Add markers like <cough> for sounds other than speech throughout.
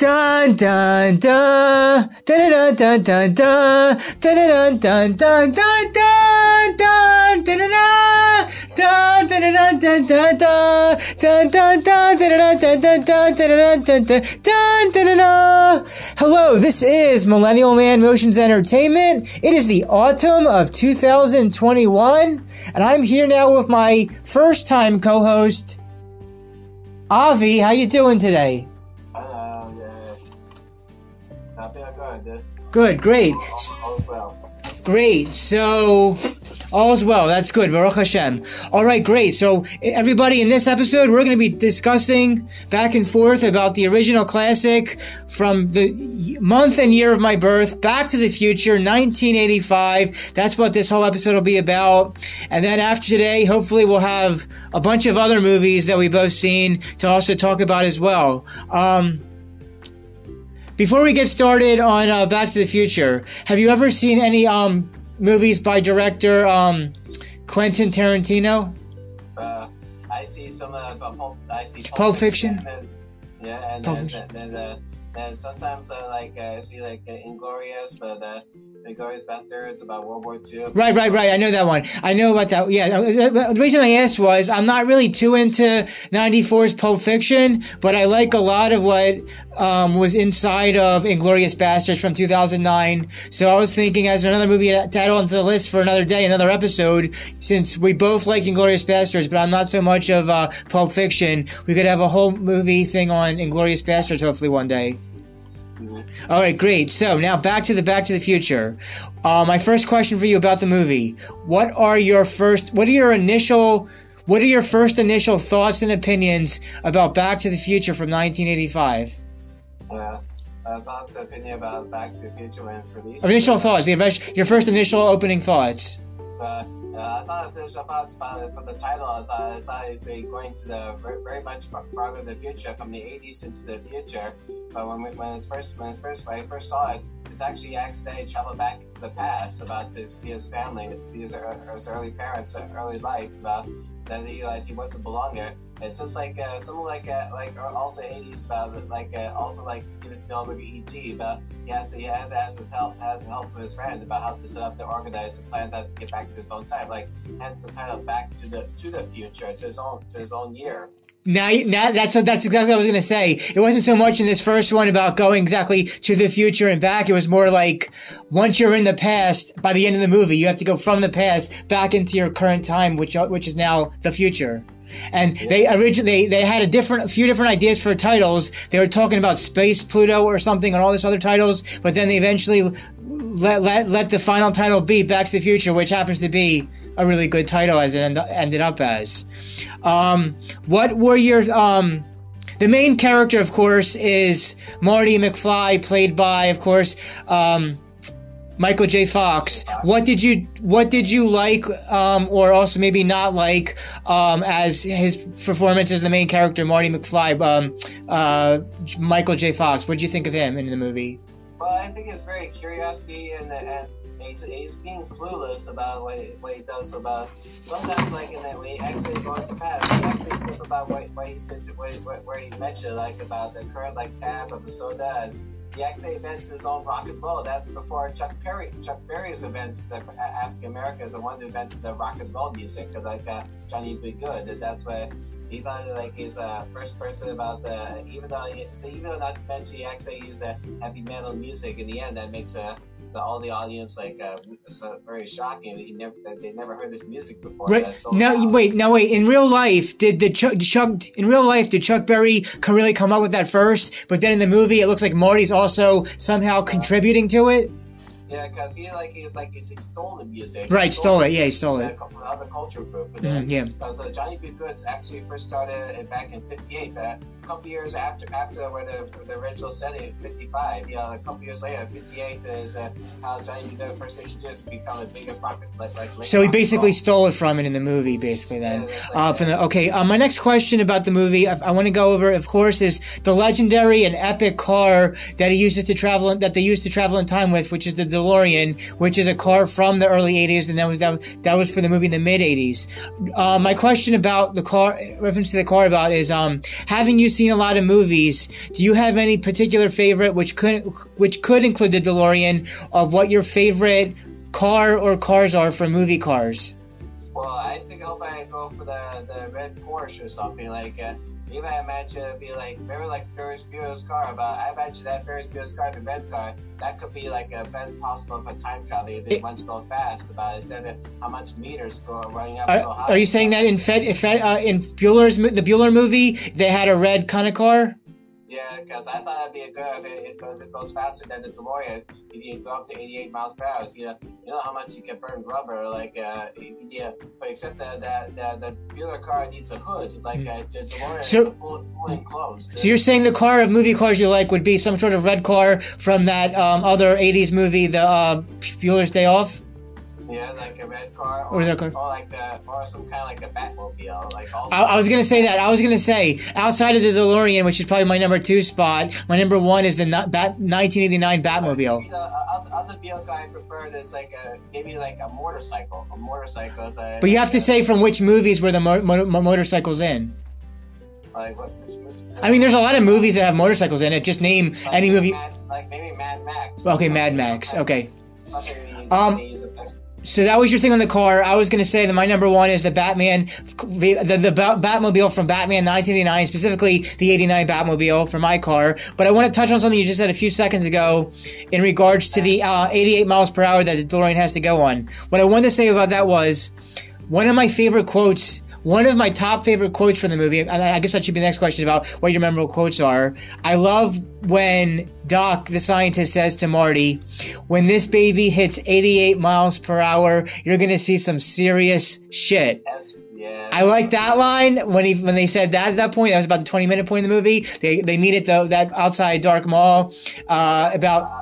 Dun dun dun dun dun dun dun dun dun dun dun dun dun dun dun dun dun dun dun dun Hello, this is Millennial Man Motions Entertainment. It is the autumn of 2021, and I'm here now with my first time co-host, Avi. How you doing today? Good. Great. Great. So, all's well. That's good. Baruch Hashem. All right, great. So, everybody, in this episode, we're going to be discussing back and forth about the original classic from the month and year of my birth, Back to the Future, 1985. That's what this whole episode will be about. And then after today, hopefully, we'll have a bunch of other movies that we've both seen to also talk about as well. Um, before we get started on uh, Back to the Future, have you ever seen any um, movies by director um, Quentin Tarantino? Uh, I see some of uh, Pulp, I see Pulp Fiction? and- yeah, and Pulp then, Fiction. then, uh, then sometimes uh, like uh, I see like uh, Inglourious, but uh, Inglourious Basterds about World War II. Right, right, right. I know that one. I know about that. Yeah. uh, The reason I asked was I'm not really too into 94's Pulp Fiction, but I like a lot of what um, was inside of Inglourious Basterds from 2009. So I was thinking as another movie to add onto the list for another day, another episode, since we both like Inglourious Basterds, but I'm not so much of uh, Pulp Fiction, we could have a whole movie thing on Inglourious Basterds hopefully one day. All right, great. So now back to the Back to the Future. Uh, my first question for you about the movie: What are your first? What are your initial? What are your first initial thoughts and opinions about Back to the Future from 1985? Yeah. Uh, thoughts, opinion about Back to the Future when it's released. Initial thoughts. The your first initial opening thoughts. Uh, uh, I thought thoughts about from the title. I thought, I thought it's uh, going to the very, very much far- farther the future, from the 80s into the future. But when we, when it's first when it's first when I first saw it, it's actually accidentally travel back to the past, about to see his family, to see his, his early parents, uh, early life. About then he realized he wasn't belong there. It's just like uh, something like uh, like also 80s about it, like uh, also like Steven Spielberg ET about he has he has asked his help has help from his friend about how to set up to organize the plan that get back to his own time. Like hence the title back to the to the future to his own to his own year. Now, now that's what that's exactly what I was to say. It wasn't so much in this first one about going exactly to the future and back. It was more like once you're in the past, by the end of the movie, you have to go from the past back into your current time, which which is now the future. And they originally they had a different, a few different ideas for titles. They were talking about Space Pluto or something, and all this other titles. But then they eventually let let let the final title be Back to the Future, which happens to be a really good title as it end, ended up as. Um, what were your um? The main character, of course, is Marty McFly, played by, of course, um, Michael J. Fox. What did you What did you like, um, or also maybe not like, um, as his performance as the main character, Marty McFly, um, uh, Michael J. Fox? What did you think of him in the movie? Well, I think it's very curiosity and and he's, he's being clueless about what he, what he does about sometimes like in that way he actually going to past he actually thinks about what, what he's been what, what, where he mentioned like about the current like tab of the soda and actually invents his own rock and roll. That's before Chuck Berry. Chuck Berry's events, the African Americans the one who invents the rock and roll music, like uh, Johnny B. Goode. That's what he thought like his uh, first person about the even though even though not to mention he actually used the heavy metal music in the end that makes uh, the, all the audience like uh, so very shocking. He never they never heard this music before. Right so now, loud. wait, now wait. In real life, did the Chuck, Chuck in real life did Chuck Berry really come up with that first? But then in the movie, it looks like Marty's also somehow contributing to it. Yeah, because he like he's like he stole the music. Right, stole it. Yeah, he stole it. From another culture group. Mhm, yeah. Because uh, Johnny B. Goode's actually first started uh, back in '58. Uh, a couple years after after where the, the original setting, '55. You know, a couple years later, '58 is uh, how Johnny. Goods first introduced to become the biggest rock like like. So he basically stole it from it in the movie, basically. Then, Yeah, like uh, from the okay. Uh, my next question about the movie, I, I want to go over, of course, is the legendary and epic car that he uses to travel, that they use to travel in time with, which is the DeLorean, which is a car from the early 80s, and that was that, was- that was for the movie in the mid 80s. Uh, my question about the car, reference to the car about is, um, having you seen a lot of movies, do you have any particular favorite, which could which could include the DeLorean, of what your favorite car or cars are for movie cars? Well, I think I'll probably go for the, the red Porsche or something like. Uh, even I imagine it'd be like very like Ferris Bueller's car, but I imagine that Ferris Bueller's car, the red car, that could be like a best possible for time travel if It- it wants to go fast. About instead of how much meters go running up so Are, high. are you saying that in Fed, Fed uh, in Bueller's the Bueller movie they had a red kind of car? Yeah, because I thought it'd be a good if it, it goes faster than the DeLorean. If you go up to 88 miles per hour, so you know, you know how much you can burn rubber. Like, uh, yeah, but except that the, the, the Bueller car needs a hood. Like, uh, the DeLorean So- is a full, full enclosed. So you're saying the car of movie cars you like would be some sort of red car from that um, other '80s movie, the uh, Bueller's Day Off? Yeah, like a red car, Or is that car? or like a, or some kind of like a Batmobile, like also. I, I was gonna say that. I was gonna say outside of the DeLorean, which is probably my number two spot, my number one is the Bat, 1989 Batmobile. You know, uh, other, other vehicle I prefer is like a maybe like a motorcycle, a motorcycle. That, But you have to say from which movies were the mo- mo- mo- motorcycles in. like what? which- which- I mean, there's a lot of movies that have motorcycles in it. Just name like any movie. Mad, like maybe Mad Max. Okay, Mad Max. Okay. Um, they use effects. So that was your thing on the car. I was going to say that my number one is the Batman, the, the Batmobile from Batman 1989, specifically the 89 Batmobile for my car. But I want to touch on something you just said a few seconds ago in regards to the uh, 88 miles per hour that the DeLorean has to go on. What I wanted to say about that was one of my favorite quotes. One of my top favorite quotes from the movie, and I guess that should be the next question about what your memorable quotes are. I love when Doc, the scientist, says to Marty, when this baby hits 88 miles per hour, you're gonna see some serious shit. Yeah. I like that line when he when they said that at that point. That was about the 20 minute point in the movie. They they meet at the that outside dark mall uh, about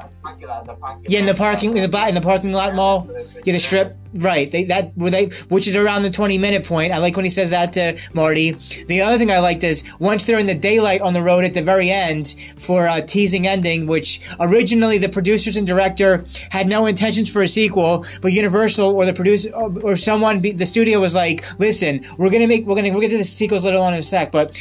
Yeah in the parking in the in the parking lot mall. Yeah, the strip. Right. They that where they which is around the 20 minute point. I like when he says that to Marty. The other thing I liked is once they're in the daylight on the road at the very end for a teasing ending, which originally the producers and director had no intentions for a sequel, but Universal or the producer or, or someone the studio was like, "Listen, we're going to make we're going to we'll get to the sequels later on in a sec, but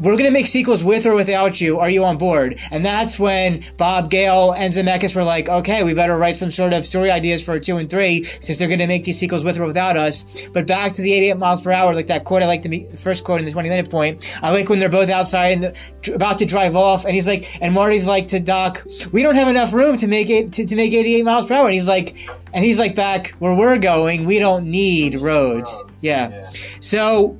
we're gonna make sequels with or without you. Are you on board? And that's when Bob Gale and Zemeckis were like, okay, we better write some sort of story ideas for two and three since they're gonna make these sequels with or without us. But back to the 88 miles per hour, like that quote I like to be, first quote in the 20 minute point. I like when they're both outside and the, about to drive off and he's like, and Marty's like to Doc, we don't have enough room to make it, to, to make 88 miles per hour. And he's like, and he's like back where we're going, we don't need roads. Yeah. Yeah. So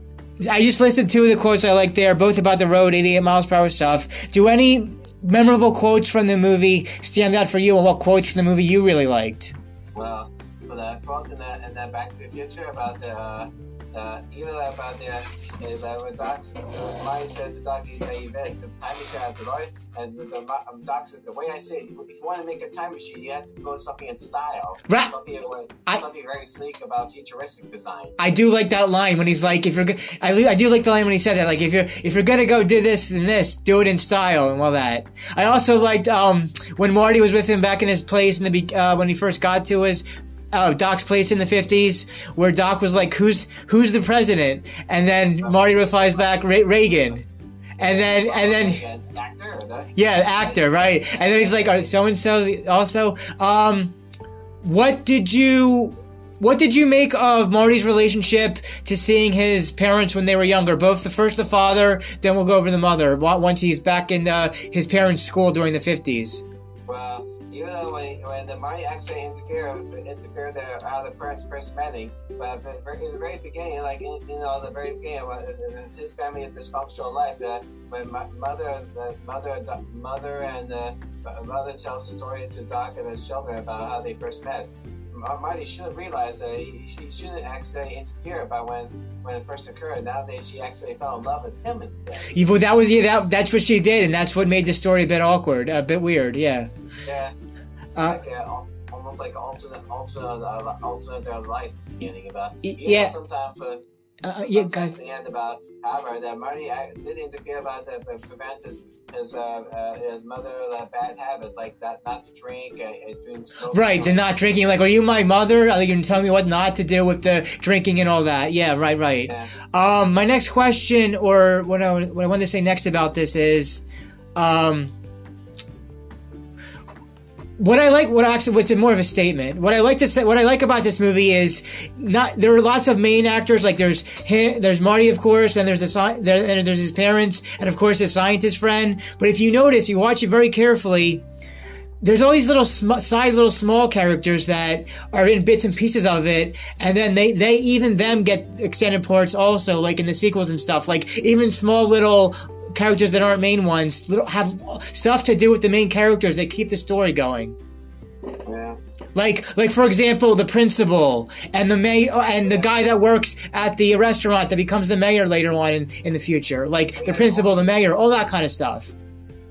I just listed two of the quotes I like there, both about the road, 88 miles per hour stuff. Do any memorable quotes from the movie stand out for you, and what quotes from the movie you really liked? Well, for that quote in that in that Back to the Future about the uh, uh, even about the is uh, when Doc uh, Marty says to Doc that he invented some time machine at Deloitte, and the, the um, Doc says the way I say it, if you want to make a time machine, you have to go something in style, Right. something I- something very sleek about futuristic design. I do like that line when he's like, "If you're," go- I, I do like the line when he said that, like, "If you're if you're gonna go do this and this, do it in style and all that." I also liked um when Marty was with him back in his place in the be- uh, when he first got to his. Uh, Doc's place in the fifties, where Doc was like, "Who's who's the president?" And then Marty replies back, Re- "Reagan." And then and then Again, actor, the, Yeah, actor, right? And then he's like, so and so. Also, um, what did you, what did you make of Marty's relationship to seeing his parents when they were younger? Both the first the father, then we'll go over the mother. Once he's back in uh, his parents' school during the fifties. Well, even though when, when the Marty actually interfered, interfered the, how the parents first meeting, but in the very beginning, like in, you know, the very beginning, when, uh, his family is dysfunctional life. Uh, when my mother, the mother, the mother, and the mother tells the story to Doc and his children about how they first met. Mar- Marty should have realized that he, he shouldn't actually interfere about when when it first occurred. Nowadays, she actually fell in love with him instead. Yeah, but that was yeah, that that's what she did, and that's what made the story a bit awkward, a bit weird. Yeah. Yeah. Uh, like a, almost like alternate alternate uh, alternate their life beginning about yeah. sometimes for Uh, yeah, Sometimes guys. the end about however that Marty uh, did interfere about the but prevents his his uh, uh, his mother uh, bad habits like that not to drink and, and doing. Right, the not drinking. Like, are you my mother? Are you gonna me what not to do with the drinking and all that? Yeah, right, right. Yeah. Um, my next question, or what I what I wanted to say next about this is, um, what I like, what actually, what's more of a statement. What I like to say, what I like about this movie is not. There are lots of main actors. Like there's him, there's Marty, of course, and there's the there, and there's his parents, and of course his scientist friend. But if you notice, you watch it very carefully there's all these little sm- side little small characters that are in bits and pieces of it and then they they even them get extended parts also like in the sequels and stuff like even small little characters that aren't main ones little have stuff to do with the main characters that keep the story going Yeah. like like for example the principal and the mayor and the guy that works at the restaurant that becomes the mayor later on in, in the future like the principal the mayor all that kind of stuff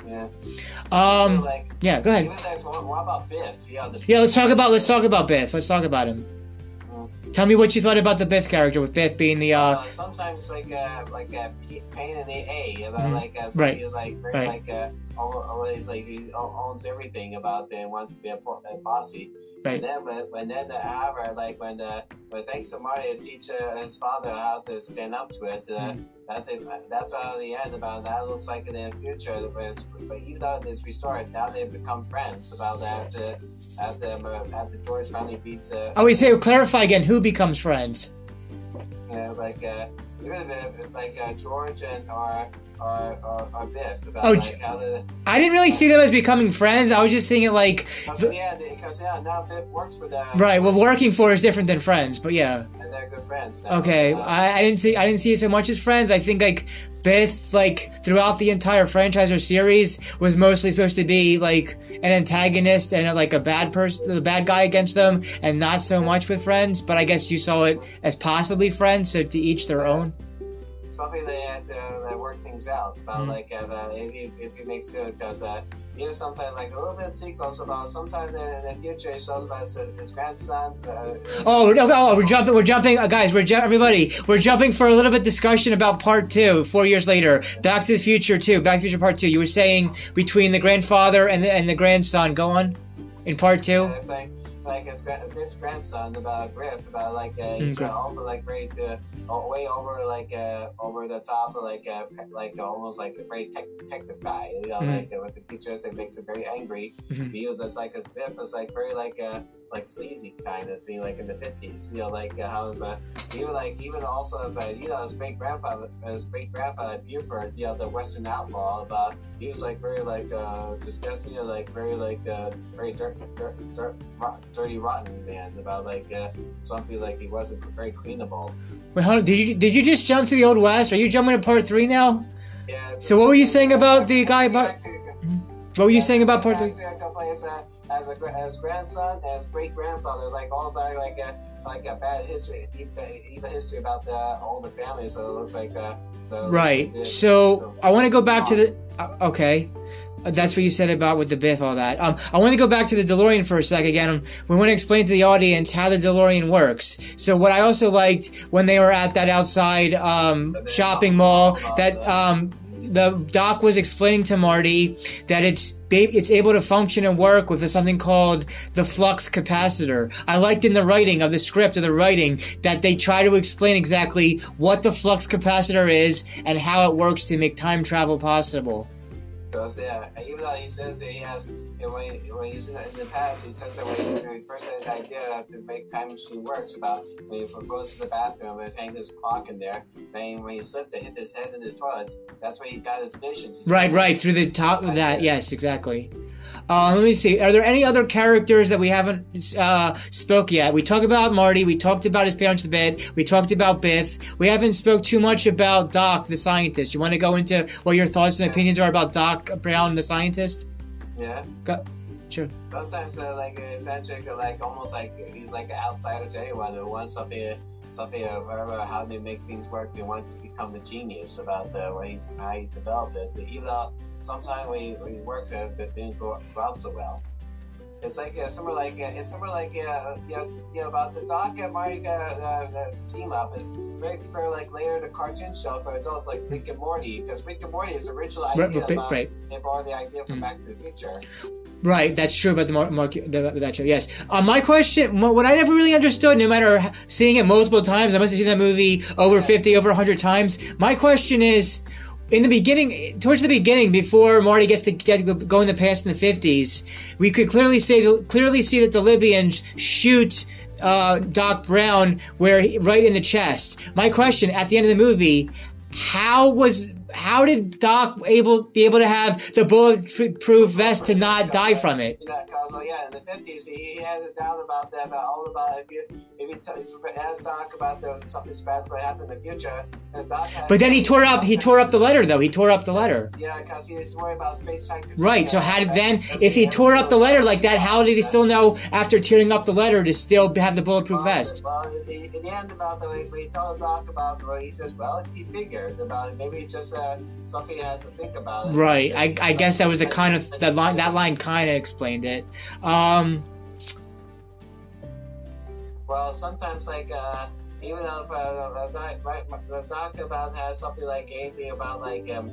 Yeah. um like, yeah go ahead what, what? Yeah, Yeah, let's talk about let's talk about Biff. Let's talk about him. Tell me what you thought about the Biff character, with Biff being the uh, Uh, sometimes like uh, like a p- pain in the a about like uh, Mm-hmm. Right. like Right. like uh, al- always like he owns everything about and wants to be a, a bossy. Right. And then when, when then the however like when the when thanks to Mario teach uh, his father how to stand up to it. Uh, Mm-hmm. That's it. That's how the end about that looks like in the future. But, even though it's restored, now they've become friends. About that after after uh, after George finally beats uh, oh, we say clarify again. Who becomes friends? Yeah, like uh, even if, like uh, George and or Biff about Oh, like how the I didn't really see them as becoming friends. I was just seeing it like, the- yeah because yeah now Biff works for them right. Well, working for is different than friends, but yeah. and they're good friends. Okay, Uh, I, I didn't see I didn't see it so much as friends. I think like Biff, like throughout the entire franchise or series, was mostly supposed to be like an antagonist and like a bad person, the bad guy against them, and not so much with friends. But I guess you saw it as possibly friends, so to each their own. Something they had to uh, work things out about Mhm. like if, uh, if he if good because uh, you know sometimes like a little bit of sequels about sometime in the future he shows about his, his grandson. Uh, Oh, okay, oh, we're jumping. We're jumping, uh, guys. We're ju- everybody. We're jumping for a little bit discussion about part two. Four years later, Back to the Future two. Back to the Future part two. You were saying between the grandfather and the and the grandson. Go on. In part two. Yeah, like his Griff's grandson about Griff about like uh, he's Mm, also like ready to uh, way over like uh, over the top of like uh, like uh, almost like a very tech detective guy you know Mhm. like uh, with the teachers it makes him very angry Mhm. he was just like his Griff was like very like uh like sleazy kind of thing like in the fifties you know like uh, how was uh even like even also but you know his great grandfather his great grandfather Buford you know the Western outlaw about he was like very like uh disgusting you know, like very like uh very dirt, dirt, dirt, rot, dirty rotten man about like uh something like he wasn't very cleanable Wait, hold on. Did you did you just jump to the old west? Are you jumping to part three now? yeah So what were you saying about the guy about? What were you saying about part three? As a, as a gra- as grandson, as great grandfather, like all about like a like a bad history, even, history about the all the family. So it looks like uh, the Right. the- So I want to go back to the. Uh, okay. That's what you said about with the Biff, all that. Um, I want to go back to the DeLorean for a sec again. Um, We want to explain to the audience how the DeLorean works. So what I also liked when they were at that outside um, shopping mall, that um, the doc was explaining to Marty that it's it's able to function and work with something called the flux capacitor. I liked in the writing of the script of the writing that they try to explain exactly what the flux capacitor is and how it works to make time travel possible. Because yeah, even though he says that you know, when, when he's in the, in the past, he says that when he, first had the idea to make time machine works about when he goes to the bathroom and hang his clock in there, and when he slipped and hit his head in the toilet, that's when he got his vision. to Right, right, through the top of that. Yes, exactly. Uh, let me see. Are there any other characters that we haven't uh, spoke yet? We talked about Marty. We talked about his parents a bit. We talked about Biff. We haven't spoke too much about Doc, the scientist. You want to go into what your thoughts and opinions are about Doc Brown, the scientist? Yeah. Go. Sure. Sometimes uh, like eccentric, like almost like he's like an outsider to anyone who wants something, something uh, whatever, how they make things work. They want to become a genius about uh, what he's how he developed it. So even though sometimes when he, when he works at it, it didn't go, go out so well. It's like uh, somewhere like uh, it's somewhere like uh, you know, you know about the Doc and Marty uh, uh, the team up is very very like later the cartoon show for adults like Rick and Morty because Rick and Morty is the original idea Right, about right. they borrowed the idea from Mm. Back to the Future. Right, that's true about the Mar- Mar- that show. Yes. Uh, my question, what I never really understood, no matter seeing it multiple times, I must have seen that movie over fifty, over hundred times. My question is, in the beginning, towards the beginning, before Marty gets to get go in the past in the fifties, we could clearly say clearly see that the Libyans shoot. Uh, Doc Brown, where he, right in the chest. My question at the end of the movie: How was how did Doc able be able to have the bulletproof vest to not die from it? Yeah, cause uh, yeah, in the fifties he, he has it down about that about all about if you if you, t- if you ask Doc about the something bad's going to happen in the future, and Doc But then he tore up. He tore up the letter, though. He tore up the letter. Yeah, because he was worried about space time. Right. So how did then, if he tore up the letter like that, how did he still know after tearing up the letter to still have the bulletproof vest? Well, in the, end, about the way we tell Doc about the he says, well, he figured about it. Maybe just uh, has to think about. It. Right. I, I guess that was the kind of that line. That line kind of explained it. Um. Well, sometimes like uh, even though uh, the doc, right, the doc about has something like anything about like um,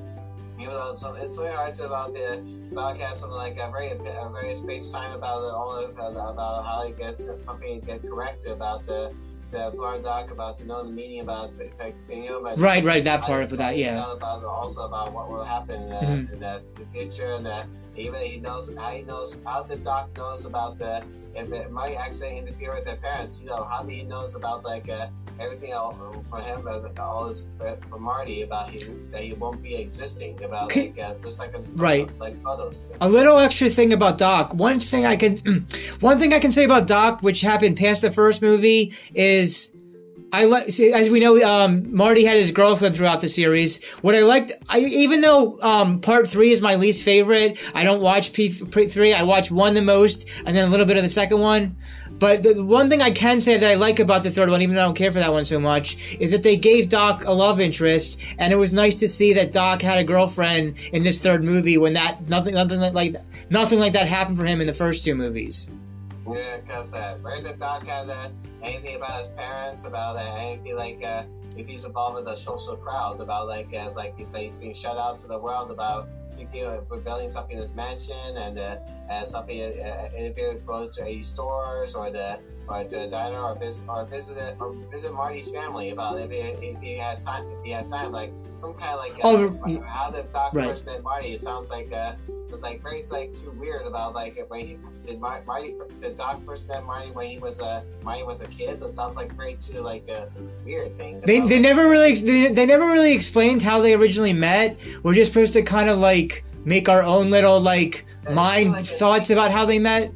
even though it's, it's very hard to about the doc has something like a very a very space time about it, all of about how he gets something to get corrected about the. To part doc about to know the meaning about like you know Right. Right. That part of that. Yeah. About also about what will happen the, Mhm. in the, the future and that even he knows how he knows how the doc knows about the if it might actually interfere with their parents. You know how he knows about like uh, everything else for him, uh, all this for, for Marty about him that he won't be existing about Okay. like uh, just like in Right. like photos. A little extra thing about Doc. One thing I can, <clears throat> one thing I can say about Doc, which happened past the first movie, is I like, as we know, um, Marty had his girlfriend throughout the series. What I liked, I, even though, um, part three is my least favorite, I don't watch P three. I watch one the most, and then a little bit of the second one. But the one thing I can say that I like about the third one, even though I don't care for that one so much, is that they gave Doc a love interest, and it was nice to see that Doc had a girlfriend in this third movie when that nothing, nothing like nothing like that happened for him in the first two movies. Yeah, because uh, where the doc had uh, anything about his parents, about uh, anything like uh, if he's involved with the social crowd, about like uh, like if he's being shut out to the world, about seeking uh, rebelling something in his mansion, and uh, and something uh, uh, interfere with to any stores or the to a diner or visit or visit or visit Marty's family. About if he, if he had time, if he had time, like some kind of like uh, Oh, how the doc right. first met Marty. It sounds like uh, it's like very it's like too weird about like when he did Mar- Marty did Doc first met Marty when he was a Marty was a kid. That sounds like very too like a weird thing. They, they like, never really they, they never really explained how they originally met. We're just supposed to kind of like make our own little like mind like thoughts about how they met.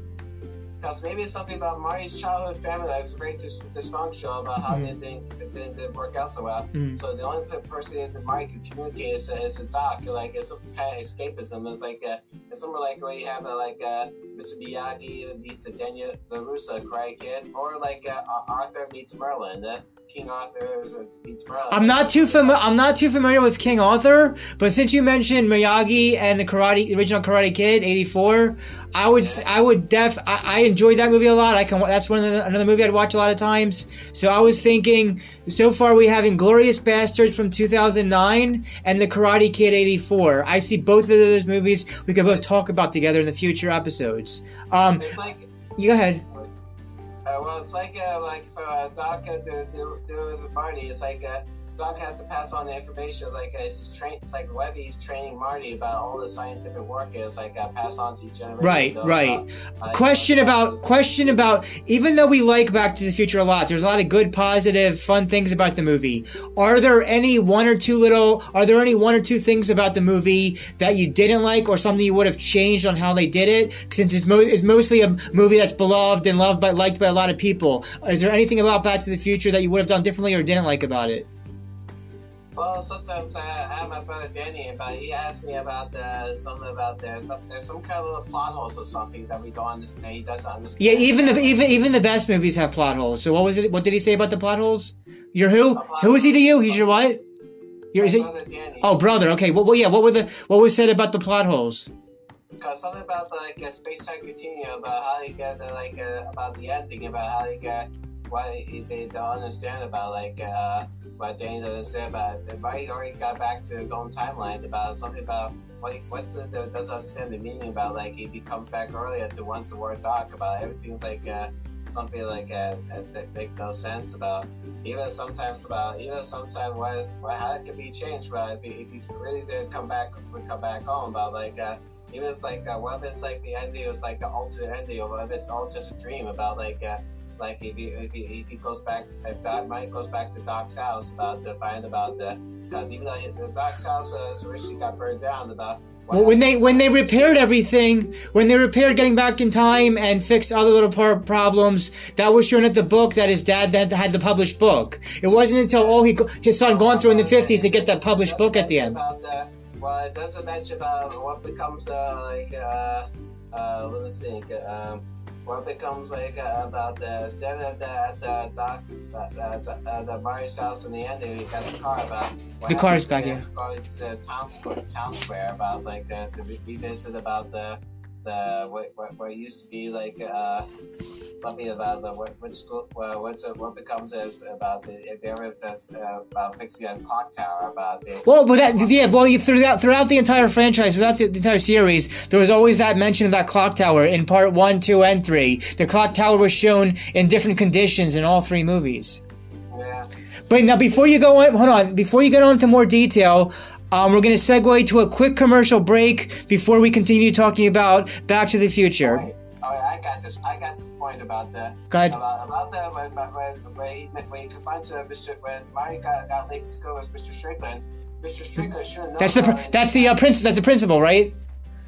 Because maybe it's something about Marty's childhood family that was very dis- dysfunctional about how Mhm. they didn't, it didn't, work out so well. Mhm. So the only person that Marty could communicate is, is a doc. Like it's some kind of escapism. It's like uh, it's somewhere like where you have a, like a Mr. Miyagi meets a Denya Larusa Karate Kid, or like a Arthur meets Merlin. King Arthur meets Merlin. I'm not too familiar. I'm not too familiar with King Arthur, but since you mentioned Miyagi and the Karate, the original Karate Kid, '84, I would, s I would def, I, I enjoyed that movie a lot. I can, that's one of the, another movie I'd watch a lot of times. So I was thinking, so far we have Inglourious Basterds from 2009 and the Karate Kid '84. I see both of those movies we could both talk about together in the future episodes. Um, It's like you go ahead. Well, it's like uh, like for Doc uh, to do do the party. It's like uh, Doc has to pass on the information. It's like it's, train, it's like he's training Marty about all the scientific work is like uh, pass on to each generation. Right, right. uh, question uh, about question about even though we like back to the future a lot there's a lot of good positive fun things about the movie are there any one or two little are there any one or two things about the movie that you didn't like or something you would have changed on how they did it since it's, mo- it's mostly a movie that's beloved and loved by liked by a lot of people is there anything about back to the future that you would have done differently or didn't like about it Well, sometimes I, I have my brother Danny, but he asked me about the something about there's some there's some kind of plot holes or something that we don't understand. He doesn't understand. yeah even the even even the best movies have plot holes so what was it what did he say about the plot holes you're who who is he to you he's your what you're, My is it, Danny. Oh, brother. Okay. Well, well, yeah. What were the what was said about the plot holes? Cause something about like a space time continuum about how you get uh, like uh, about the ending about how you get why they don't understand about like uh, what Danny doesn't understand about it. Why he already got back to his own timeline about something about what he, what's the, doesn't understand the meaning about like if he comes back earlier to once a word talk about everything's like uh, something like uh, that make no sense about even sometimes about even sometimes what is what how it can be changed but if he, if really did come back would come back home about like uh, even it's like uh, what if it's like the ending was like the alternate ending or what if it's all just a dream about like uh, like if he, if he, if he goes back if Doc Mike goes back to Doc's house about to find about the because even though the Doc's house uh, originally got burned down about Well, when they when they repaired everything, when they repaired getting back in time and fixed other little par- problems, that was shown at the book that his dad then had the published book. It wasn't until all he his son gone through in the fifties to get that published book at the end. The, well, it doesn't mention about what becomes uh, like uh, uh, let me think. Um, what becomes like uh, about the instead of the at the doc, uh, the, uh, the Mario's house in the we got the car about The car's back, here. yeah. Going to the town square, town square about like uh, to re- revisit about the the what, what, what used to be like uh, something about the what which school well, what's uh, what becomes is about the there ever says uh, about fixing a clock tower about the Well, but that yeah, well, you, throughout throughout the entire franchise, throughout the, the entire series, there was always that mention of that clock tower in part one, two, and three. The clock tower was shown in different conditions in all three movies. Yeah. But now, before you go on, hold on. Before you get on to more detail, um, we're going to segue to a quick commercial break before we continue talking about Back to the Future. Right. Oh, yeah, I got this. I got this point about that. Go ahead. about about the when when when he when he confronted to Mr. when Mario got got Lake to go with Mr. Strickland. Mr. Strickland have known. That's the that's the uh. That's the principal, right?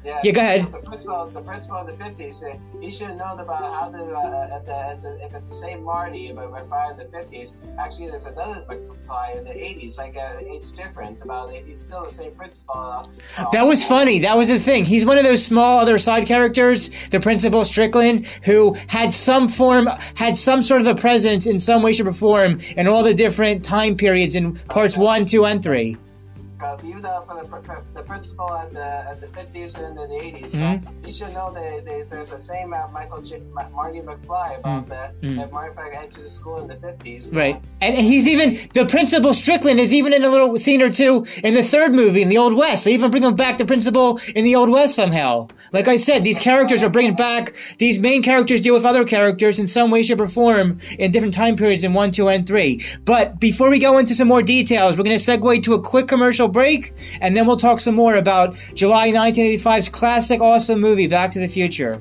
Yeah. yeah, go ahead. The principal, the principal of the fifties, uh, he should have known about how the uh, if, the, it's a, if it's the same Marty but in the fifties. Actually, there's another McFly in the eighties, like uh, age difference. About it. he's still the same principal. Uh, That was funny. That was the thing. He's one of those small other side characters, the principal Strickland, who had some form, had some sort of a presence in some way, shape, or form in all the different time periods in parts one, two, and three. Because even though for the, the principal at the at the fifties and the 80s Mhm. you should know that there's, there's the same uh, Michael J- Marty McFly about that. That Marty McFly entered the school in the fifties. Mm-hmm. Right. And he's even, the principal Strickland is even in a little scene or two in the third movie, in the Old West. They even bring him back to principal in the Old West somehow. Like I said, these characters are bringing back, these main characters deal with other characters in some way, shape, or form in different time periods in one, two, and three. But before we go into some more details, we're going to segue to a quick commercial break, and then we'll talk some more about July 1985's classic awesome movie, Back to the Future.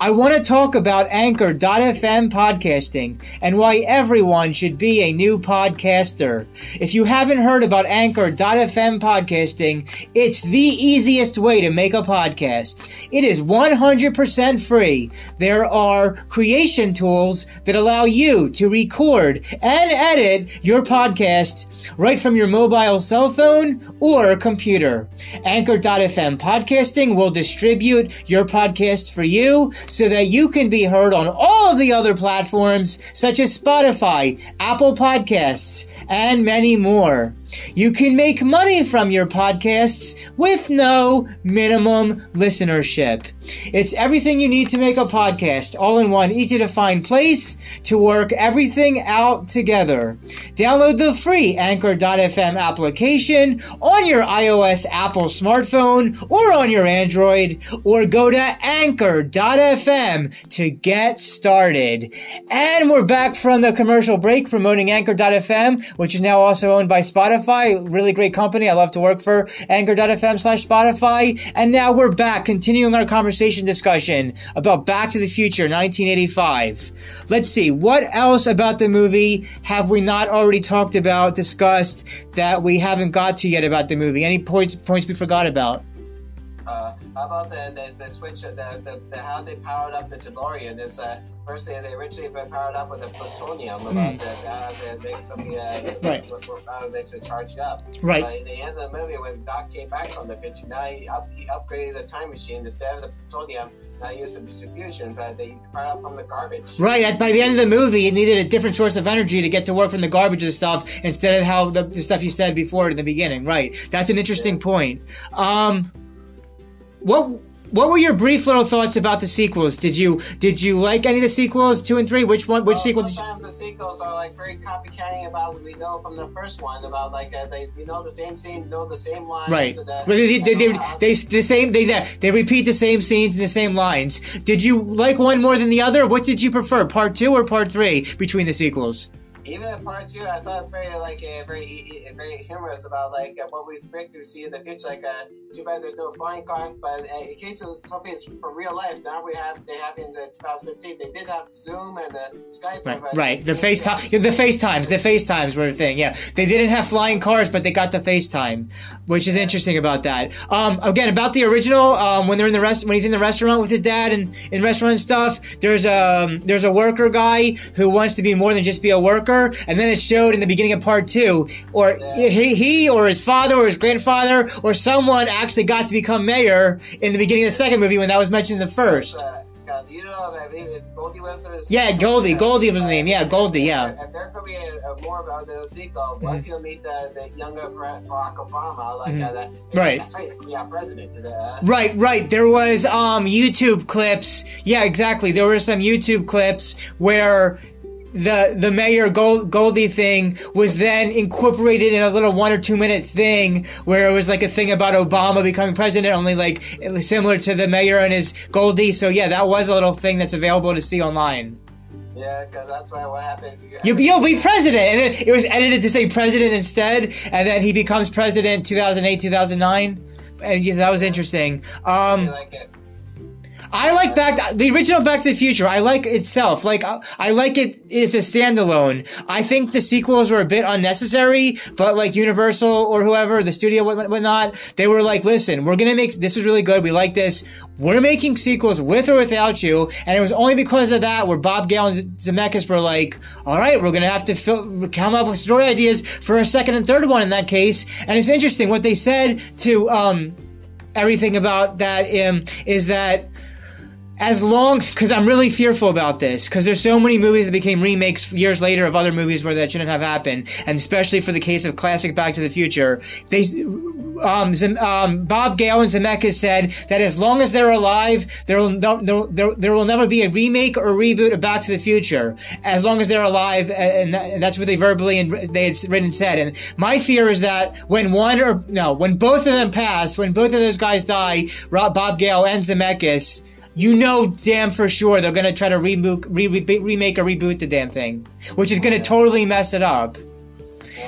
I want to talk about Anchor.fm podcasting and why everyone should be a new podcaster. If you haven't heard about Anchor.fm podcasting, it's the easiest way to make a podcast. It is 100% free. There are creation tools that allow you to record and edit your podcast right from your mobile cell phone or computer. Anchor.fm podcasting will distribute your podcast for you so that you can be heard on all of the other platforms such as Spotify, Apple Podcasts, and many more. You can make money from your podcasts with no minimum listenership. It's everything you need to make a podcast, all in one easy to find place to work everything out together. Download the free Anchor.fm application on your iOS Apple smartphone or on your Android, or go to Anchor.fm to get started. And we're back from the commercial break promoting Anchor.fm, which is now also owned by Spotify. Really great company. I love to work for Anchor.fm slash Spotify. And now we're back continuing our conversation discussion about Back to the Future 1985. Let's see. What else about the movie have we not already talked about, discussed that we haven't got to yet about the movie? Any points, points we forgot about? Uh, how about the the, the switch the, the, the how they powered up the DeLorean is uh first they, they originally been powered up with the plutonium about the, how they make something uh. Right. how it makes it charged up. Right. But in the end of the movie, when Doc came back from the future, now he, up, he upgraded the time machine instead of the plutonium. Now he used the distribution, but they powered up from the garbage. Right. At, by the end of the movie, it needed a different source of energy to get to work from the garbage and stuff instead of how the, the stuff you said before in the beginning. Right. That's an interesting point. Um, what what were your brief little thoughts about the sequels? Did you did you like any of the sequels, two and three? Which one? Which well, sequel? Did you, sometimes the sequels are like very copycatting about what we know from the first one about like uh, they you know the same scene, know the same lines. right. and, uh, Well, They, they, they, they, the same. They they repeat the same scenes and the same lines. Did you like one more than the other? What did you prefer, part two or part three between the sequels? Even in part two, I thought it's very like uh, very uh, very humorous about like uh, what we expect to see in the future. Like, uh, too bad there's no flying cars, but uh, in case it was something that's for real life, now we have they have in the 2015. They did have Zoom and the Skype. Right, right. The FaceTime, yeah, the FaceTimes, the FaceTimes were a thing. Yeah, they didn't have flying cars, but they got the FaceTime, which is interesting about that. Um, again, about the original, um, when they're in the rest, when he's in the restaurant with his dad and in restaurant stuff, there's a um, there's a worker guy who wants to be more than just be a worker, and then it showed in the beginning of part two, or he, he or his father or his grandfather or someone actually got to become mayor in the beginning of the second movie when that was mentioned in the first. Because you know that if Goldie was his- Yeah, Goldie. Goldie was his name. Yeah, Goldie. Yeah. If there could be a, a more about the sequel, Mm-hmm. meet the, the younger Barack Obama? Like uh, that, Mm-hmm. Right. That's right. Are president today. Right, right. There was um YouTube clips. Yeah, exactly. There were some YouTube clips where the the mayor Gold, Goldie thing was then incorporated in a little one or two minute thing where it was like a thing about Obama becoming president, only like similar to the mayor and his Goldie. So yeah, that was a little thing that's available to see online. yeah, because that's why what happened. You, you'll be president, and then it was edited to say president instead, and then he becomes president 2008 2009, and yeah, that was interesting. Um. like it. I like back the original Back to the Future. I like itself. Like I, I like it. It's a standalone. I think the sequels were a bit unnecessary, but like Universal or whoever, the studio, what- whatnot, they were like, "Listen, we're gonna make this was really good. We like this. We're making sequels with or without you." And it was only because of that where Bob Gale and Zemeckis were like, "All right, we're gonna have to fill, come up with story ideas for a second and third one in that case." And it's interesting what they said to um everything about that um, is that as long because I'm really fearful about this because there's so many movies that became remakes years later of other movies where that shouldn't have happened, and especially for the case of classic Back to the Future, they. Um, um, Bob Gale and Zemeckis said that as long as they're alive, there will there, there, there will never be a remake or reboot of Back to the Future. As long as they're alive, and, and that's what they verbally and they had written and said. And my fear is that when one or no, when both of them pass, when both of those guys die, Rob, Bob Gale and Zemeckis, you know damn for sure they're gonna try to reboot, re- re- remake or reboot the damn thing, which is gonna totally mess it up.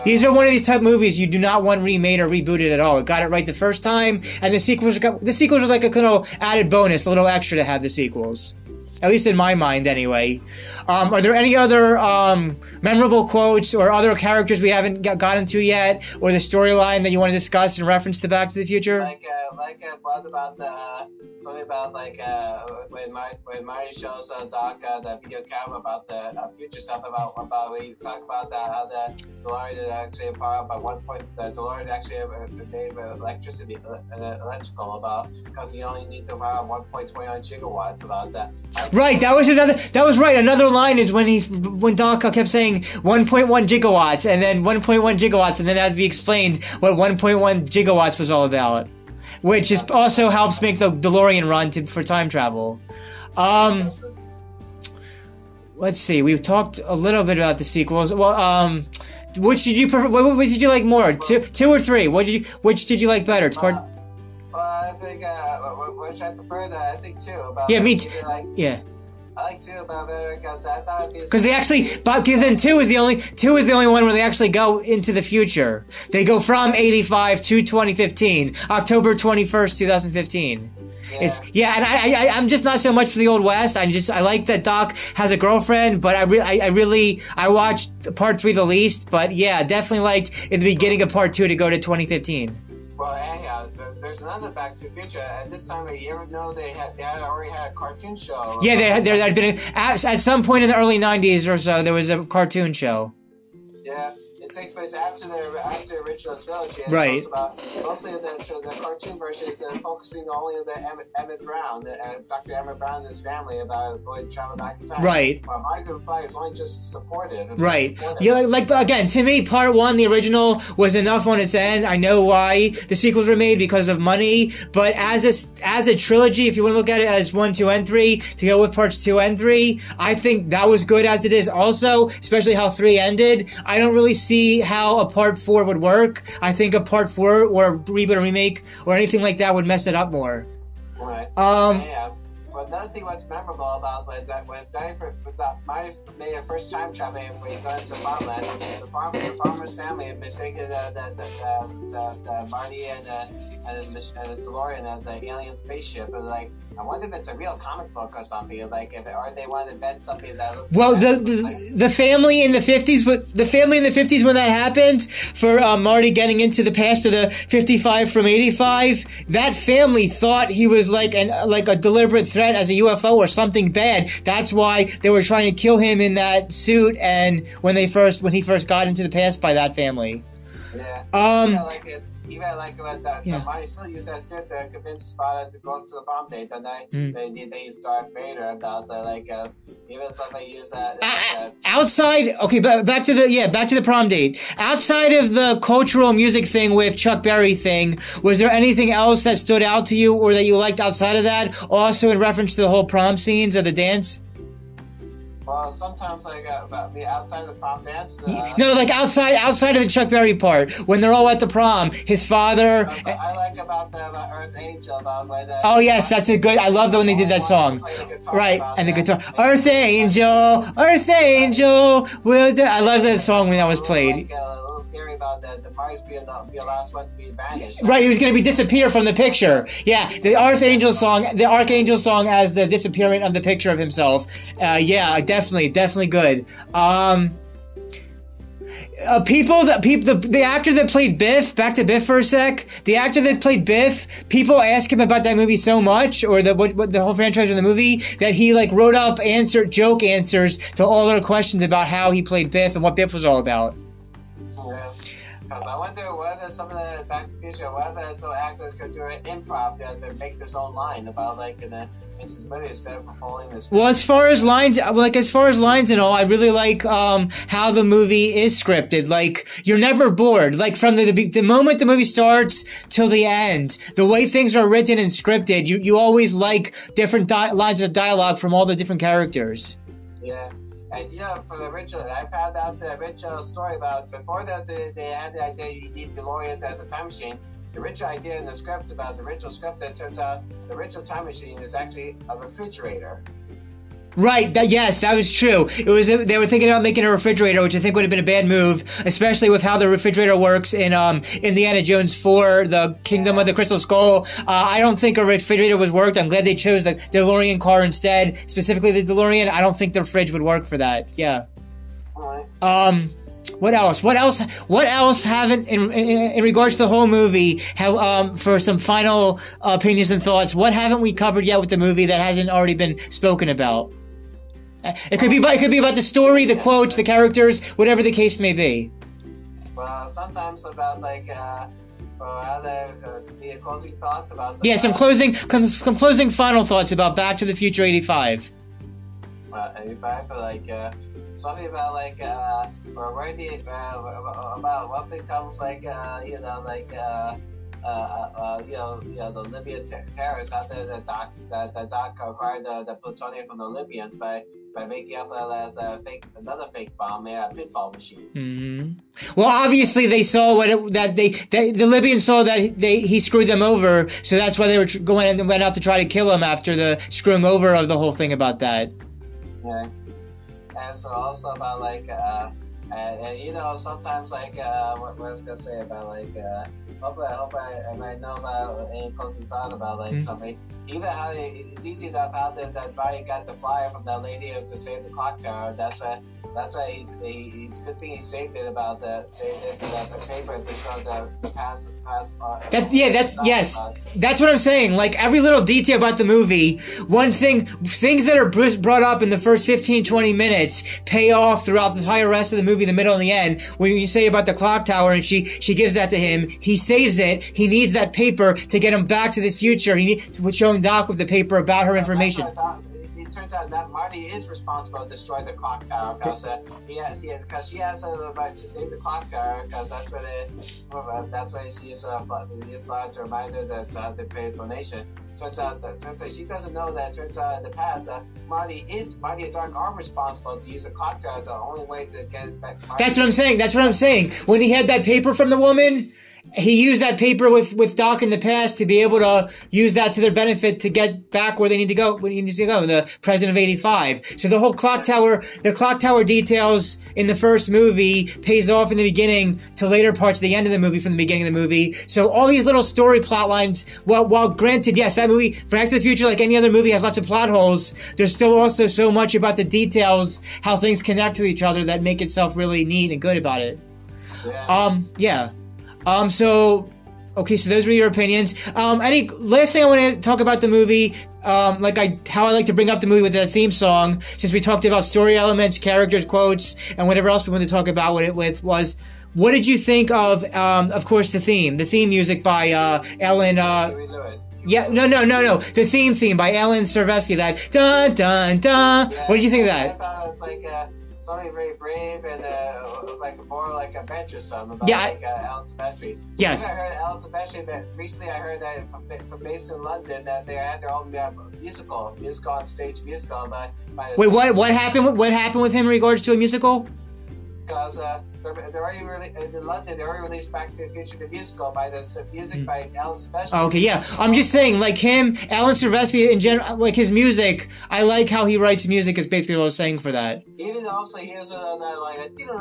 These are one of these type movies you do not want remade or rebooted at all. It got it right the first time, and the sequels are the sequels are like a little added bonus, a little extra to have the sequels. At least in my mind, anyway. Um, are there any other um, memorable quotes or other characters we haven't got, gotten to yet, or the storyline that you want to discuss in reference to Back to the Future? Like uh, like uh, what about the something about like uh, when Marty when Marty shows uh, Doc uh, the video camera about the uh, future stuff about about we talk about that how the DeLorean actually power by one point the DeLorean actually made electricity uh, electrical about because you only need to power 1.29 gigawatts about that. Right, that was another. That was right. Another line is when he's when Doc kept saying 1.1 gigawatts and then 1.1 gigawatts, and then that to be explained what 1.1 gigawatts was all about, which is also helps make the DeLorean run to, for time travel. Um, let's see. We've talked a little bit about the sequels. Well, um, which did you prefer? What, did you like more? Two, two or three? What did you? Which did you like better? Part. Uh, I think uh, wh- which I prefer that I think two about Yeah, me too. Like Yeah. I like two about better because I thought it'd be Because they actually, because then two is the only two is the only one where they actually go into the future. They go from eighty five to twenty fifteen, October twenty first, two thousand fifteen. It's yeah, and I, I I'm just not so much for the old west. I just I like that Doc has a girlfriend, but I really I, I really I watched part three the least, but yeah, definitely liked in the beginning of part two to go to twenty fifteen. Well, anyhow, there- there's another Back to the Future, and this time you ever know they had they had already had a cartoon show. Yeah, there there had been at, at some point in the early nineties or so there was a cartoon show. Yeah, a takes place after the after original trilogy. Right. About, mostly the, the cartoon version is uh, focusing only on the Emmett, Emmett Brown, uh, Dr. Emmett Brown and his family about going travel back in time. Right. While Michael Fly is only just supportive. Right. supportive. Yeah, like again, to me, part one, the original, was enough on its end. I know why the sequels were made because of money, but as a as a trilogy, if you want to look at it as one, two, and three, to go with parts two and three, I think that was good as it is. Also, especially how three ended, I don't really see how a part four would work. I think a part four or a reboot or remake or anything like that would mess it up more. Right. Um, yeah. Another thing that's memorable about when that when Diver with that my made a first time traveling when he got into farmland, the farm the farmer's family had mistaken the the the, the, the, the Marty and uh, and, and his DeLorean as an alien spaceship. It was like I wonder if it's a real comic book or something. Like if or they want to invent something that looks. Well, the, exactly like- the the family in the fifties, the family in the fifties when that happened for uh, Marty getting into the past of the fifty five from eighty five, that family thought he was like an like a deliberate threat as a UFO or something bad. That's why they were trying to kill him in that suit. And when they first when he first got into the past by that family, yeah. um, Yeah, like it, even like when the, Yeah. the Marty still used that suit to convince Spada to go to the prom date, and they Mm. they they, used Darth Vader about the like uh, even somebody used that. Uh, outside okay but back to the yeah back to the prom date outside of the cultural music thing with chuck berry thing was there anything else that stood out to you or that you liked outside of that also in reference to the whole prom scenes of the dance well, sometimes like uh, about the outside of the prom dance. Uh, no like outside outside of the chuck berry part when they're all at the prom his father uh, I like about the Earth Angel about when the, oh yes that's a good i love the when they did that song Play the guitar Right, and the guitar. Earth Angel, Earth Angel, will. I love that song when that was played. Like, uh, scary about the the the, be the last one to be banished. Right, he was going to be disappear from the picture. Yeah, the Earth Angel song, the Earth Angel song as the disappearance of the picture of himself. Uh, yeah, definitely, definitely good. Um, uh, people that people the, the actor that played Biff back to Biff for a sec the actor that played Biff people ask him about that movie so much or the what, what the whole franchise of the movie that he like wrote up answer joke answers to all their questions about how he played Biff and what Biff was all about. Because I wonder whether some of the Back to the Future, whether some actors could do an improv that they make this own line about like in the Inches movie instead of. Well, as far as lines, like as far as lines and all, I really like um, how the movie is scripted. Like you're never bored. Like from the, the the moment the movie starts till the end, the way things are written and scripted, you you always like different di- lines of dialogue from all the different characters. Yeah. Know, for the original, I found out the original story about before that they, they had the idea you need DeLoreans as a time machine. The original idea in the script about the original script that turns out the original time machine is actually a refrigerator. Right. That yes, that was true. It was they were thinking about making a refrigerator, which I think would have been a bad move, especially with how the refrigerator works in um Indiana Jones Four, the Kingdom of the Crystal Skull. Uh, I don't think a refrigerator was worked. I'm glad they chose the DeLorean car instead, specifically the DeLorean. I don't think the fridge would work for that. Yeah. Alright. Um. What else? What else? What else haven't in, in, in regards to the whole movie? How um for some final opinions and thoughts? What haven't we covered yet with the movie that hasn't already been spoken about? Uh, It could be about it could be about the story, the quotes, the characters, whatever the case may be. Well, sometimes about like uh, or other uh, closing thought about the Yeah, some closing some, some closing final thoughts about Back to the Future '85. uh, 85, but like uh, something about like uh, or where the uh, about what becomes like uh, you know like uh, uh, uh, you know you know the Libyan ter- terrorists after the doc that the doc acquired the, the plutonium from the Libyans by by making up as a fake another fake bomb made a pinball machine. hmm Well, obviously they saw what it, that they, they the Libyans saw that they he screwed them over, so that's why they were tr- going and went out to try to kill him after the screwing over of the whole thing about that. Yeah. And so also about like uh and, and you know sometimes like uh what, what I was gonna say about like uh hope I hope I, I might know about any closing thought about like Mhm. something even how it, it's easy enough how that that Barry got the flyer from that lady to save the clock tower. That's why that's why he's he, he's good thing he saved it about the saved it the, the paper to show the, the past past uh, That yeah, that's yes, about- that's what I'm saying. Like every little detail about the movie, one thing, things that are brought up in the first 15, 20 minutes pay off throughout the entire rest of the movie, the middle and the end, when you say about the clock tower and she she gives that to him, he saves it. He needs that paper to get him back to the future. He needs to showing Doc with the paper about her information. Turns out that Marty is responsible to destroy the clock tower because uh, he has, he has, because she has a right to save the clock tower because that's what it, uh, that's why she uh, is allowed to remind her that uh, they paid donation. Turns out that turns out she doesn't know that. Turns out in the past, uh, Marty is Marty and Doc are responsible to use the clock tower as the only way to get back. Marty. That's what I'm saying. That's what I'm saying. When he had that paper from the woman, he used that paper with, with Doc in the past to be able to use that to their benefit to get back where they need to go, where he needs to go, the president of 85. So the whole clock tower, the clock tower details in the first movie pays off in the beginning to later parts of the end of the movie from the beginning of the movie. So all these little story plot lines, while, while granted, yes, that movie, Back to the Future, like any other movie, has lots of plot holes, there's still also so much about the details, how things connect to each other that make itself really neat and good about it. Yeah. Um, yeah. Um, so, okay, so those were your opinions. Um, any last thing I want to talk about the movie, um, like I, how I like to bring up the movie with the theme song, since we talked about story elements, characters, quotes, and whatever else we wanted to talk about with it with was, what did you think of, um, of course, the theme, the theme music by, uh, Alan, uh, yeah, no, no, no, no, the theme theme by Alan Silvestri, that dun, dun, dun. What did you think of I that? thought it was like uh, something very brave and uh, it was like more like adventuresome about Yeah, like uh, Alan Silvestri. Yes. I heard Alan Silvestri, but recently I heard that from, from based in London that they had their own uh, musical, musical on stage musical by Wait, what, what happened, what happened with him in regards to a musical? Because uh, they're, they're already really, in London, They're already released Back to the Future the musical by this uh, music by Alan Silvestri. Okay, yeah. I'm just saying, like him, Alan Silvestri in general, like his music, I like how he writes music is basically what I was saying for that. Even also he has that like, a,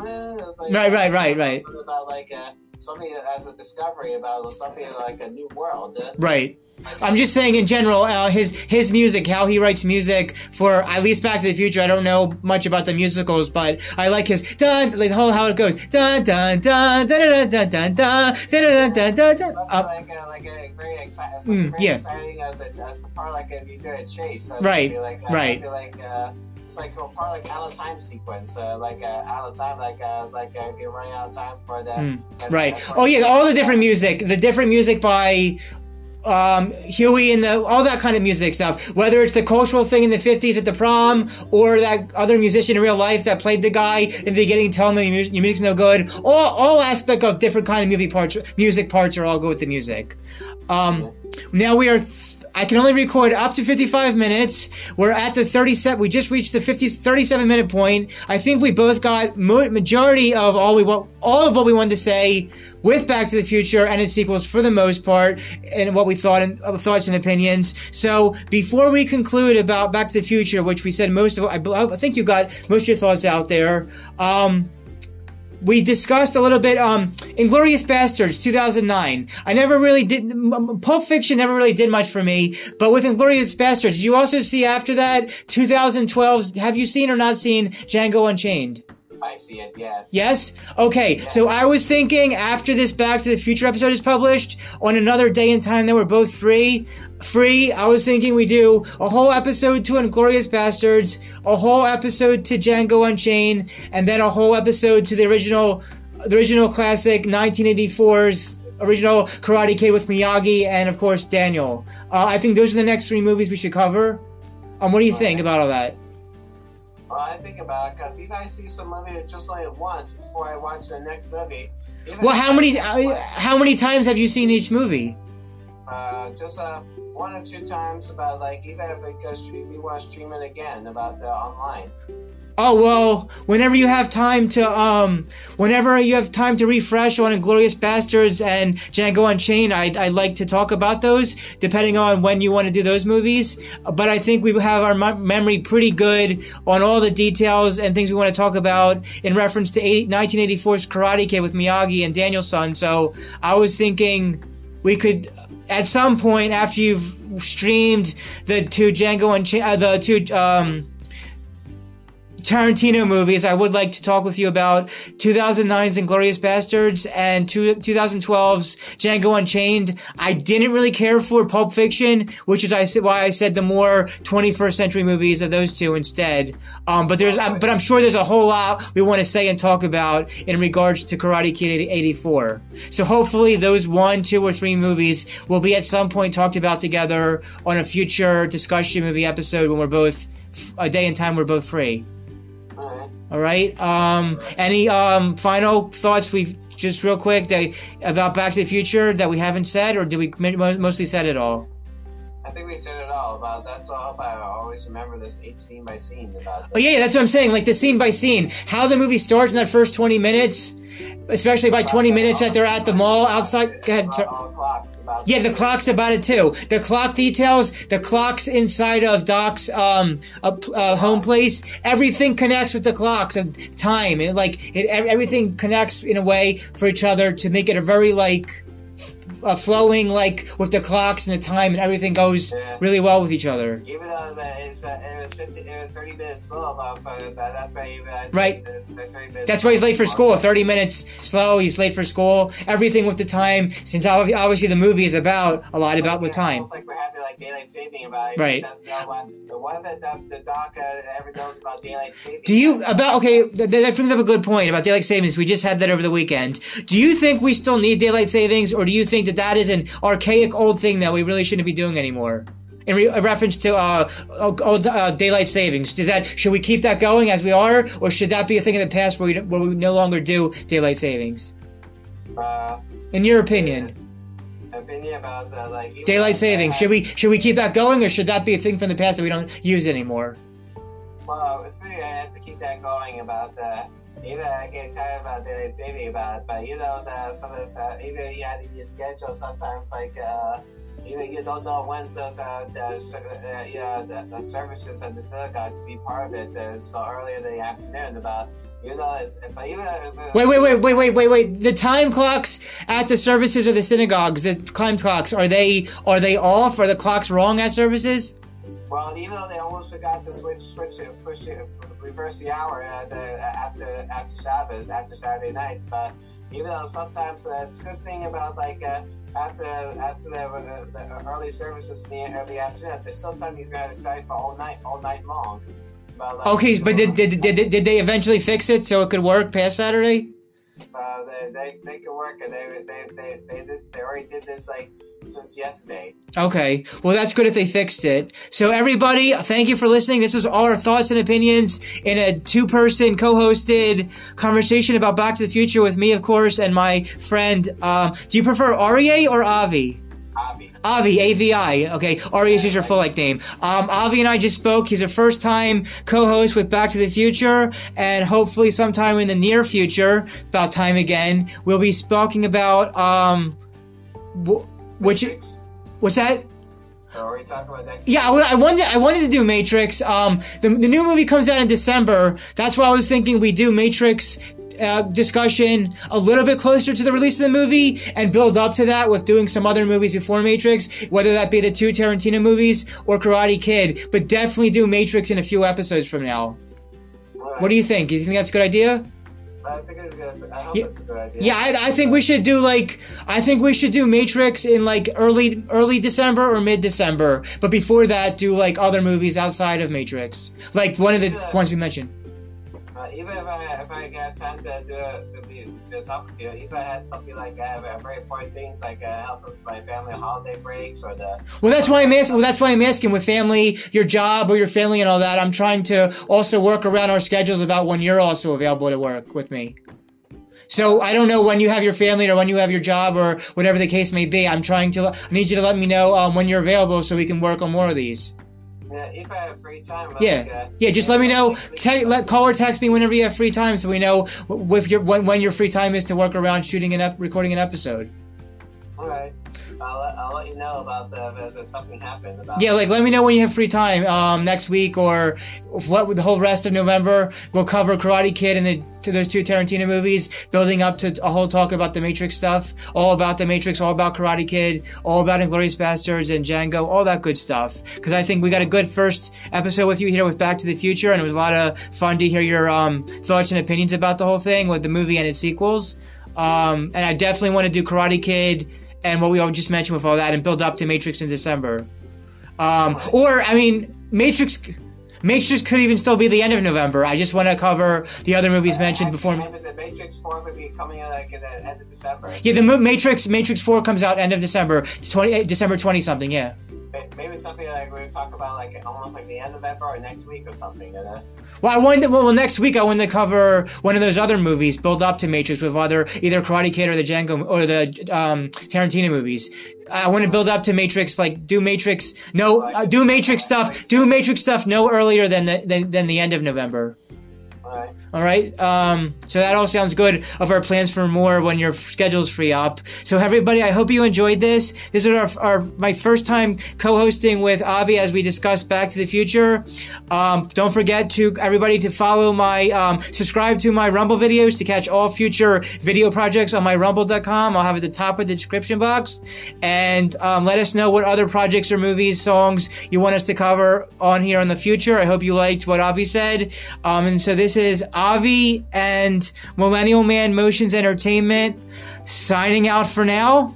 like Right, right, right, right. about like uh, something as a discovery about something like a new world. Uh, Right. I'm just saying in general, uh, his his music, how he writes music for at least Back to the Future. I don't know much about the musicals, but I like his dun like whole how it goes dun dun dun dun dun dun dun dun dun dun dun dun dun. Uh, like a, like a very exciting, Mm, very yeah. exciting as a, as a part like if you do a chase. uh, Right, Like, uh, right. like uh, it's like a part like out of time sequence, uh, like uh, out of time, like uh, it's like uh, you're running out of time for the Mm, Right. Oh yeah, all the different music, the different music by um, Huey and the all that kind of music stuff. Whether it's the cultural thing in the '50s at the prom, or that other musician in real life that played the guy in the beginning, telling me your music's no good. All all aspect of different kind of movie parts, music parts are all good with the music. Um, now we are. Th- I can only record up to 55 minutes. We're at the 37. We just reached the 50, 37 minute point. I think we both got majority of all we want, all of what we wanted to say with Back to the Future and its sequels for the most part, and what we thought and uh, thoughts and opinions. So before we conclude about Back to the Future, which we said most of, I, I think you got most of your thoughts out there. Um, we discussed a little bit um Inglourious Basterds 2009. I never really did Pulp Fiction never really did much for me, but with Inglourious Basterds, did you also see after that 2012 have you seen or not seen Django Unchained? I see it. Yeah. Yes? Okay, so I was thinking after this Back to the Future episode is published, on another day and time that we're both free, free, I was thinking we do a whole episode to Inglourious Basterds, a whole episode to Django Unchained, and then a whole episode to the original, the original classic 1984's original Karate Kid with Miyagi and of course Daniel. Uh, I think those are the next three movies we should cover. Um, what do you think about all that? Well, I think about it because if I see some movie just like once before I watch the next movie. even Well, how many, just uh, how many times have you seen each movie? Uh, just uh, one or two times about like even if it goes stream, we want to stream it again about uh, online. Oh well, whenever you have time to um, whenever you have time to refresh on Inglourious Basterds and Django Unchained, I'd, I'd like to talk about those, depending on when you want to do those movies. But I think we have our memory pretty good on all the details and things we want to talk about in reference to 80, 1984's Karate Kid with Miyagi and Daniel-san. So I was thinking we could, at some point after you've streamed the two Django and uh, the two um Tarantino movies, I would like to talk with you about 2009's Inglourious Basterds and two, 2012's Django Unchained. I didn't really care for Pulp Fiction, which is why I said the more 21st century movies of those two instead. Um, but there's, but I'm sure there's a whole lot we want to say and talk about in regards to Karate Kid 84. So hopefully those one, two, or three movies will be at some point talked about together on a future discussion movie episode when we're both a day and time we're both free. Alright. Um, any um, final thoughts? We've just real quick about Back to the Future that we haven't said, or did we mostly said it all? I think we said it all about that's all. I hope I always remember this each scene by scene about. Oh yeah, yeah, that's what I'm saying. Like the scene by scene, how the movie starts in that first 20 minutes, especially by 20 minutes that they're at the mall outside. Go ahead. About sorry. all clocks about. Yeah, the clock's about it too. The clock details, the clocks inside of Doc's um uh, uh, home place, everything connects with the clocks of time. And like it, everything connects in a way for each other to make it a very like uh, flowing like with the clocks and the time and everything goes Yeah. really well with each other. Even though that it's, uh, it was 50, it was 30 minutes slow, but, but, that's why even Right. it's- it's 30 minutes That's why he's late for school. 30 minutes slow. He's late for school. Everything with the time, since obviously the movie is about a lot about with time. Almost like we're having like daylight saving about it. Right. He doesn't know what, but what the, the doc uh, ever knows about daylight saving? Do you about okay? Th- that brings up a good point about daylight savings. We just had that over the weekend. Do you think we still need daylight savings, or do you think that that is an archaic old thing that we really shouldn't be doing anymore? In re- reference to uh, old uh, daylight savings, does that should we keep that going as we are, or should that be a thing in the past where we where we no longer do daylight savings? Uh, In your opinion, opinion about the like daylight savings should we should we keep that going, or should that be a thing from the past that we don't use anymore? Well, it's really I have to keep that going about the. Even I get tired about daylight saving about, it, but you know the some of this uh, even you had your schedule sometimes like. uh you, you don't know when those uh, the, uh, you know, the, the services at the synagogue to be part of it uh, so early in the afternoon about you know it's but even Wait, wait, wait, wait, wait, wait, wait. The time clocks at the services of the synagogues, the time clocks, are they are they off? Are the clocks wrong at services? Well, even though they almost forgot to switch, switch it, push it, reverse the hour uh, the, after after Shabbos, after Saturday nights. But even though sometimes uh, it's a good thing about like uh, after after the, uh, the early services in the early afternoon, there's sometimes you can have it tight for all night, all night long. But, like, Okay, but did, did, did, did, did they eventually fix it so it could work past Saturday? uh, they, they they can work and they they they they, did, they already did this like since yesterday. Okay, well that's good if they fixed it. So everybody, thank you for listening. This was all our thoughts and opinions in a two-person co-hosted conversation about Back to the Future with me, of course, and my friend. Um, do you prefer Arie or Avi? Avi. Avi, A-V-I. Okay, Ari is just your full like name. Um, Avi and I just spoke. He's a first time co-host with Back to the Future, and hopefully sometime in the near future, about time again, we'll be speaking about um, which Matrix. what's that? Are we talking about next? Yeah, I, wanted I wanted to do Matrix. Um, the, the new movie comes out in December. That's why I was thinking we do Matrix uh, discussion a little bit closer to the release of the movie and build up to that with doing some other movies before Matrix, whether that be the two Tarantino movies or Karate Kid. But definitely do Matrix in a few episodes from now. What do you think? Do you think that's a good idea? I think. I Yeah. it's a good idea. Yeah, I, I think we should do like I think we should do Matrix in like early early December or mid December. But before that, do like other movies outside of Matrix, like one of the Yeah. ones we mentioned. Even if I if I get time to do a to be to talk with you, if I had something like I have very important things like uh, help with my family holiday breaks or the Well, that's why I'm asking. Well, that's why I'm asking with family, your job, or your family, and all that. I'm trying to also work around our schedules about when you're also available to work with me. So I don't know when you have your family or when you have your job or whatever the case may be. I'm trying to. I need you to let me know um, when you're available so we can work on more of these. Yeah, if I have free time. Like, Yeah, uh, yeah. Just let me know. Te- let call or text me whenever you have free time, so we know your when, when your free time is to work around shooting an ep- recording an episode. Alright. I'll let, I'll let you know about the, the, the something Yeah, like let me know when you have free time um, next week or what the whole rest of November. We'll cover Karate Kid and the to those two Tarantino movies, building up to a whole talk about the Matrix stuff, all about the Matrix, all about Karate Kid, all about Inglourious Basterds and Django, all that good stuff. Because I think we got a good first episode with you here with Back to the Future, and it was a lot of fun to hear your um, thoughts and opinions about the whole thing with the movie and its sequels. Um, and I definitely want to do Karate Kid and what we all just mentioned with all that, and build up to Matrix in December. Um, or I mean, Matrix. Matrix could even still be the end of November. I just want to cover the other movies mentioned before. The Matrix 4 would be coming out like at the end of December. Yeah, the Matrix Matrix Four comes out end of December, twenty December twenty something. Yeah. May- Maybe something like we talk about like almost like the end of November or next week or something. You know? Well, I wanted to, well next week I want to cover one of those other movies, build up to Matrix with other either Karate Kid or the Django or the um, Tarantino movies. I want to build up to Matrix, like do Matrix no uh, do Matrix stuff, do Matrix stuff no earlier than the than, than the end of November. Alright. All right. Um, so that all sounds good of our plans for more when your schedule's free up. So everybody, I hope you enjoyed this. This is our, our my first time co-hosting with Avi as we discuss Back to the Future. Um, don't forget to everybody to follow my um, subscribe to my Rumble videos to catch all future video projects on my Rumble.com. I'll have at the top of the description box, and um, let us know what other projects or movies, songs you want us to cover on here in the future. I hope you liked what Avi said. Um, and so this is Avi and Millennial Man Motions Entertainment signing out for now.